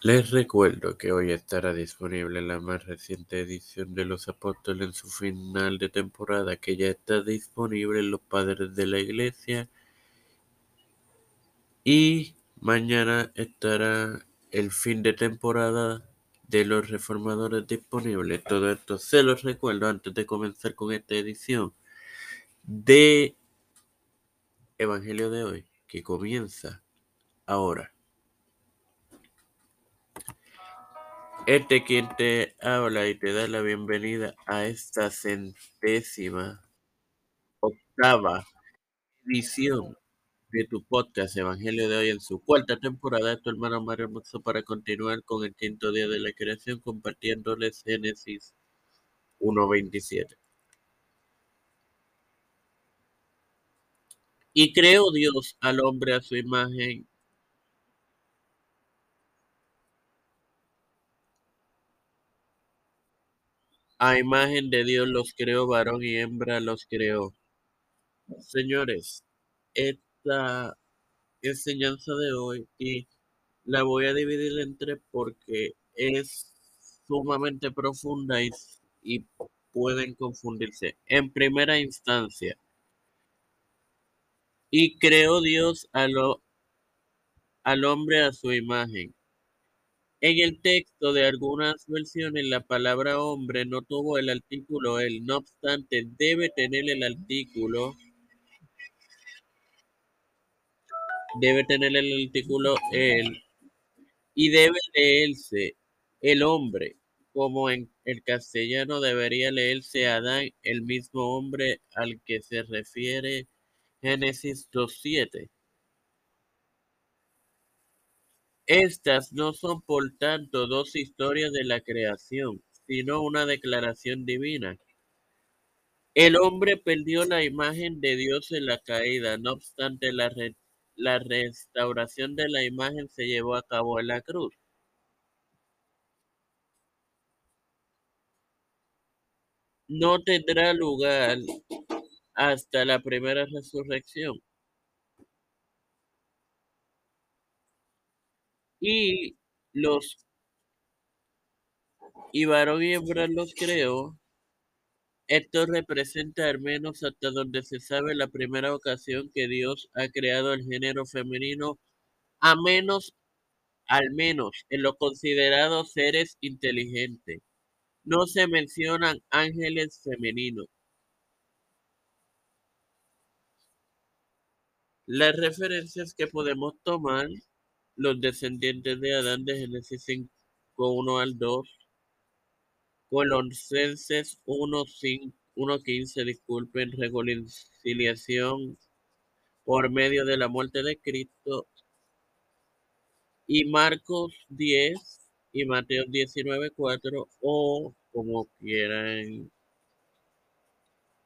Les recuerdo que hoy estará disponible la más reciente edición de Los Apóstoles en su final de temporada, que ya está disponible en los padres de la iglesia. Y mañana estará el fin de temporada de los reformadores disponible. Todo esto se los recuerdo antes de comenzar con esta edición de Evangelio de hoy, que comienza ahora. Este quien te habla y te da la bienvenida a esta centésima octava edición de tu podcast Evangelio de hoy en su cuarta temporada tu hermano Mario Hermoso para continuar con el quinto día de la creación compartiéndoles Génesis 1.27. Y creó Dios al hombre a su imagen A imagen de Dios los creó, varón y hembra los creó. Señores, esta enseñanza de hoy y la voy a dividir en tres porque es sumamente profunda y, y pueden confundirse. En primera instancia, y creó Dios a lo, al hombre a su imagen. En el texto de algunas versiones la palabra hombre no tuvo el artículo él, no obstante debe tener el artículo debe tener el artículo él y debe leerse el hombre, como en el castellano debería leerse Adán, el mismo hombre al que se refiere Génesis 2.7. Estas no son por tanto dos historias de la creación, sino una declaración divina. El hombre perdió la imagen de Dios en la caída, no obstante la, la restauración de la imagen se llevó a cabo en la cruz. No tendrá lugar hasta la primera resurrección. Y los y varón y hembra los creó. Esto representa al menos hasta donde se sabe la primera ocasión que Dios ha creado el género femenino, a menos, al menos en lo considerado seres inteligentes. No se mencionan ángeles femeninos. Las referencias que podemos tomar los descendientes de Adán de Génesis 5, 1 al 2, Colosenses 1, 15, disculpen, reconciliación por medio de la muerte de Cristo, y Marcos 10 y Mateo 19, 4, o como quieran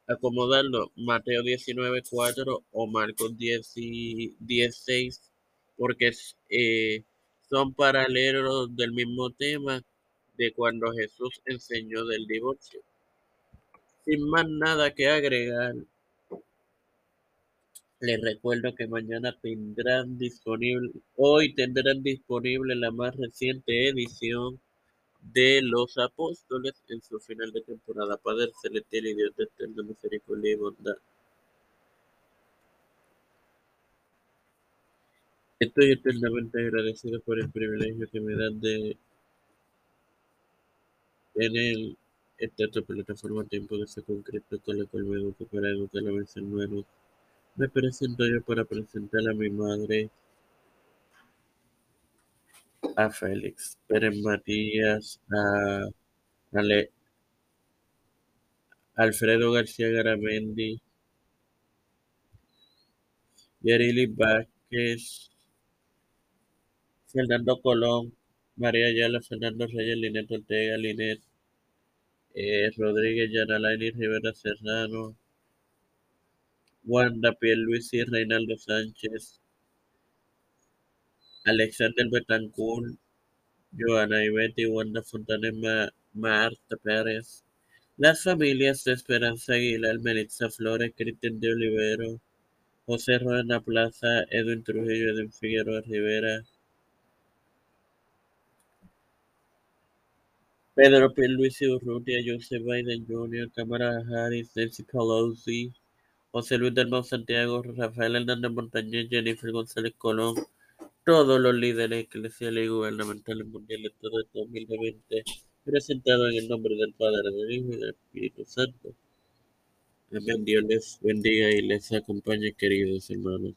acomodarlo, Mateo 19, 4 o Marcos 10 y 16 porque eh, son paralelos del mismo tema de cuando Jesús enseñó del divorcio. Sin más nada que agregar, les recuerdo que mañana tendrán disponible, hoy tendrán disponible la más reciente edición de los apóstoles en su final de temporada. Padre celestial y Dios de eterna misericordia y bondad. Estoy eternamente agradecido por el privilegio que me dan de tener esta plataforma tiempo de ser concreto con la cual me educo para educar a mis hermanos. Me presento yo para presentar a mi madre, a Félix Pérez Matías, a, Alfredo García Garamendi, Yarili Vázquez, Fernando Colón, María Ayala, Fernando Reyes, Linet Ortega, Linet eh, Rodríguez, Yanalaini Rivera Serrano, Wanda y Reinaldo Sánchez, Alexander Betancourt, Joana Ibeti, Wanda Fontanes, Marta Pérez, las familias de Esperanza Aguilar, Melitza Flores, Cristian de Olivero, José Rueda Plaza, Edwin Trujillo, Edwin Figueroa Rivera, Pedro Pierluisi Urrutia, Joseph Biden Jr., Kamala Harris, Nancy Pelosi, José Luis del Monte Santiago, Rafael Hernández Montañez, Jennifer González Colón, todos los líderes eclesiales y gubernamentales mundiales todo el 2020, presentados en el nombre del Padre, del Hijo y del Espíritu Santo. Amén. Dios les bendiga y les acompañe, queridos hermanos.